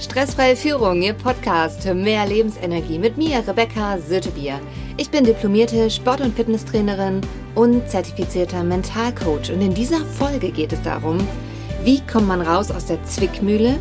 Stressfreie Führung, Ihr Podcast für mehr Lebensenergie mit mir, Rebecca Sötebier. Ich bin diplomierte Sport- und Fitnesstrainerin und zertifizierter Mentalcoach. Und in dieser Folge geht es darum, wie kommt man raus aus der Zwickmühle?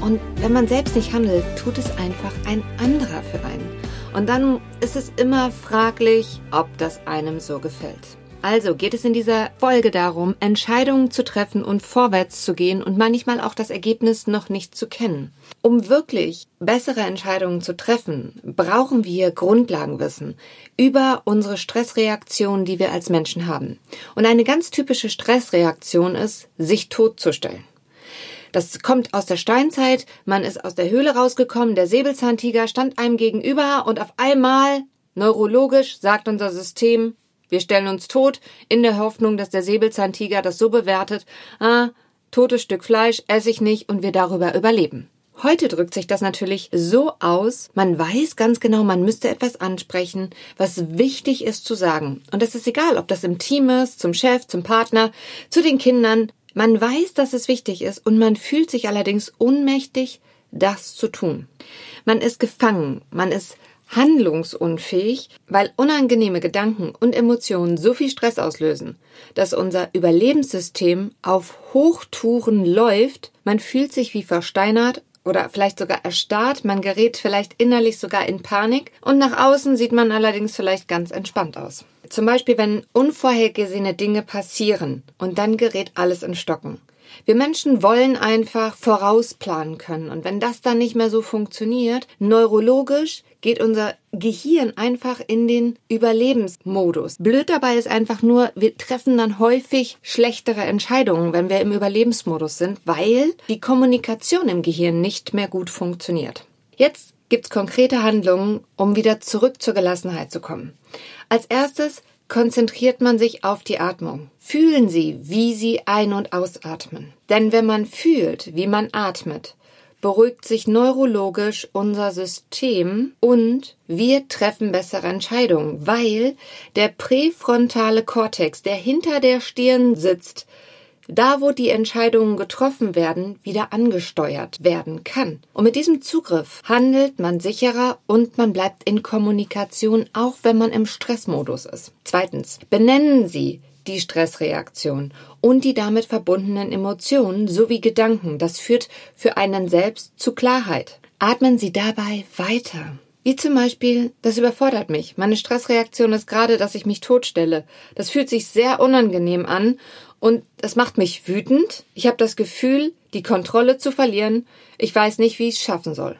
Und wenn man selbst nicht handelt, tut es einfach ein anderer für einen. Und dann ist es immer fraglich, ob das einem so gefällt. Also geht es in dieser Folge darum, Entscheidungen zu treffen und vorwärts zu gehen und manchmal auch das Ergebnis noch nicht zu kennen. Um wirklich bessere Entscheidungen zu treffen, brauchen wir Grundlagenwissen über unsere Stressreaktionen, die wir als Menschen haben. Und eine ganz typische Stressreaktion ist, sich totzustellen. Das kommt aus der Steinzeit, man ist aus der Höhle rausgekommen, der Säbelzahntiger stand einem gegenüber und auf einmal, neurologisch, sagt unser System, wir stellen uns tot, in der Hoffnung, dass der Säbelzahntiger das so bewertet, ah, totes Stück Fleisch esse ich nicht und wir darüber überleben. Heute drückt sich das natürlich so aus, man weiß ganz genau, man müsste etwas ansprechen, was wichtig ist zu sagen. Und es ist egal, ob das im Team ist, zum Chef, zum Partner, zu den Kindern. Man weiß, dass es wichtig ist und man fühlt sich allerdings ohnmächtig, das zu tun. Man ist gefangen, man ist handlungsunfähig, weil unangenehme Gedanken und Emotionen so viel Stress auslösen, dass unser Überlebenssystem auf Hochtouren läuft, man fühlt sich wie versteinert oder vielleicht sogar erstarrt, man gerät vielleicht innerlich sogar in Panik und nach außen sieht man allerdings vielleicht ganz entspannt aus. Zum Beispiel, wenn unvorhergesehene Dinge passieren und dann gerät alles in Stocken. Wir Menschen wollen einfach vorausplanen können. Und wenn das dann nicht mehr so funktioniert, neurologisch geht unser Gehirn einfach in den Überlebensmodus. Blöd dabei ist einfach nur, wir treffen dann häufig schlechtere Entscheidungen, wenn wir im Überlebensmodus sind, weil die Kommunikation im Gehirn nicht mehr gut funktioniert. Jetzt gibt's konkrete Handlungen, um wieder zurück zur Gelassenheit zu kommen. Als erstes konzentriert man sich auf die Atmung. Fühlen Sie, wie Sie ein- und ausatmen. Denn wenn man fühlt, wie man atmet, beruhigt sich neurologisch unser System und wir treffen bessere Entscheidungen, weil der präfrontale Kortex, der hinter der Stirn sitzt, da wo die Entscheidungen getroffen werden, wieder angesteuert werden kann. Und mit diesem Zugriff handelt man sicherer und man bleibt in Kommunikation, auch wenn man im Stressmodus ist. Zweitens, benennen Sie die Stressreaktion und die damit verbundenen Emotionen sowie Gedanken. Das führt für einen selbst zu Klarheit. Atmen Sie dabei weiter. Wie zum Beispiel, das überfordert mich. Meine Stressreaktion ist gerade, dass ich mich totstelle. Das fühlt sich sehr unangenehm an und das macht mich wütend. Ich habe das Gefühl, die Kontrolle zu verlieren. Ich weiß nicht, wie ich es schaffen soll.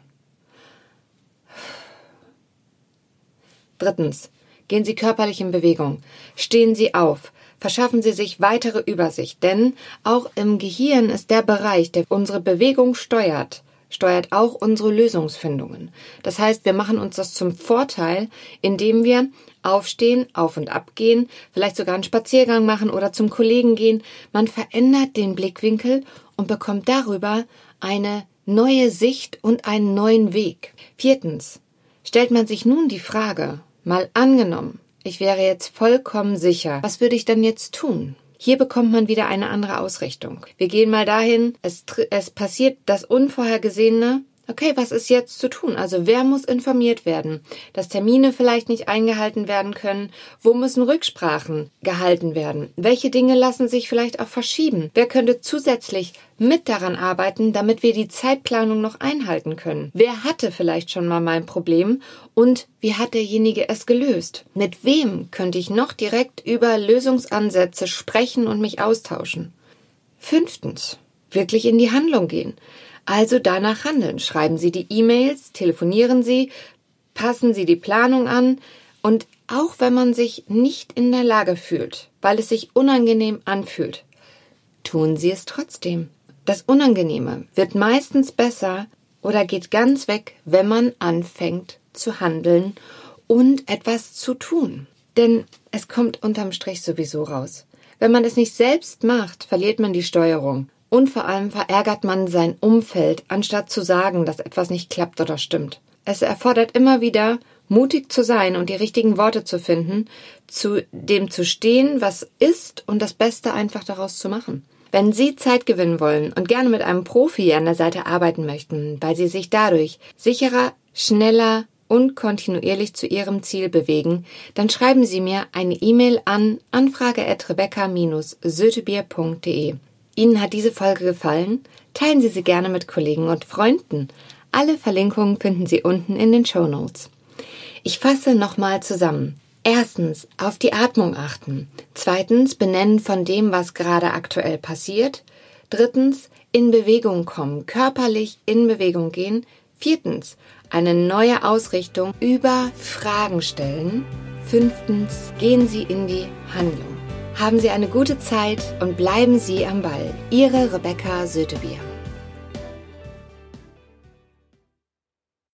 Drittens. Gehen Sie körperlich in Bewegung. Stehen Sie auf. Verschaffen Sie sich weitere Übersicht, denn auch im Gehirn ist der Bereich, der unsere Bewegung steuert, steuert auch unsere Lösungsfindungen. Das heißt, wir machen uns das zum Vorteil, indem wir aufstehen, auf und ab gehen, vielleicht sogar einen Spaziergang machen oder zum Kollegen gehen. Man verändert den Blickwinkel und bekommt darüber eine neue Sicht und einen neuen Weg. Viertens. Stellt man sich nun die Frage, mal angenommen, ich wäre jetzt vollkommen sicher, was würde ich dann jetzt tun? Hier bekommt man wieder eine andere Ausrichtung. Wir gehen mal dahin, es, es passiert das Unvorhergesehene, Okay, was ist jetzt zu tun? Also wer muss informiert werden? Dass Termine vielleicht nicht eingehalten werden können? Wo müssen Rücksprachen gehalten werden? Welche Dinge lassen sich vielleicht auch verschieben? Wer könnte zusätzlich mit daran arbeiten, damit wir die Zeitplanung noch einhalten können? Wer hatte vielleicht schon mal mein Problem und wie hat derjenige es gelöst? Mit wem könnte ich noch direkt über Lösungsansätze sprechen und mich austauschen? Fünftens, wirklich in die Handlung gehen. Also danach handeln. Schreiben Sie die E-Mails, telefonieren Sie, passen Sie die Planung an und auch wenn man sich nicht in der Lage fühlt, weil es sich unangenehm anfühlt, tun Sie es trotzdem. Das Unangenehme wird meistens besser oder geht ganz weg, wenn man anfängt zu handeln und etwas zu tun. Denn es kommt unterm Strich sowieso raus. Wenn man es nicht selbst macht, verliert man die Steuerung. Und vor allem verärgert man sein Umfeld, anstatt zu sagen, dass etwas nicht klappt oder stimmt. Es erfordert immer wieder, mutig zu sein und die richtigen Worte zu finden, zu dem zu stehen, was ist und das Beste einfach daraus zu machen. Wenn Sie Zeit gewinnen wollen und gerne mit einem Profi an der Seite arbeiten möchten, weil Sie sich dadurch sicherer, schneller und kontinuierlich zu Ihrem Ziel bewegen, dann schreiben Sie mir eine E-Mail an anfrage@rebecca-sötebier.de. Ihnen hat diese Folge gefallen? Teilen Sie sie gerne mit Kollegen und Freunden. Alle Verlinkungen finden Sie unten in den Show Notes. Ich fasse nochmal zusammen. Erstens, auf die Atmung achten. Zweitens, benennen von dem, was gerade aktuell passiert. Drittens, in Bewegung kommen, körperlich in Bewegung gehen. Viertens, eine neue Ausrichtung über Fragen stellen. Fünftens, gehen Sie in die Handlung. Haben Sie eine gute Zeit und bleiben Sie am Ball. Ihre Rebecca Sötebier.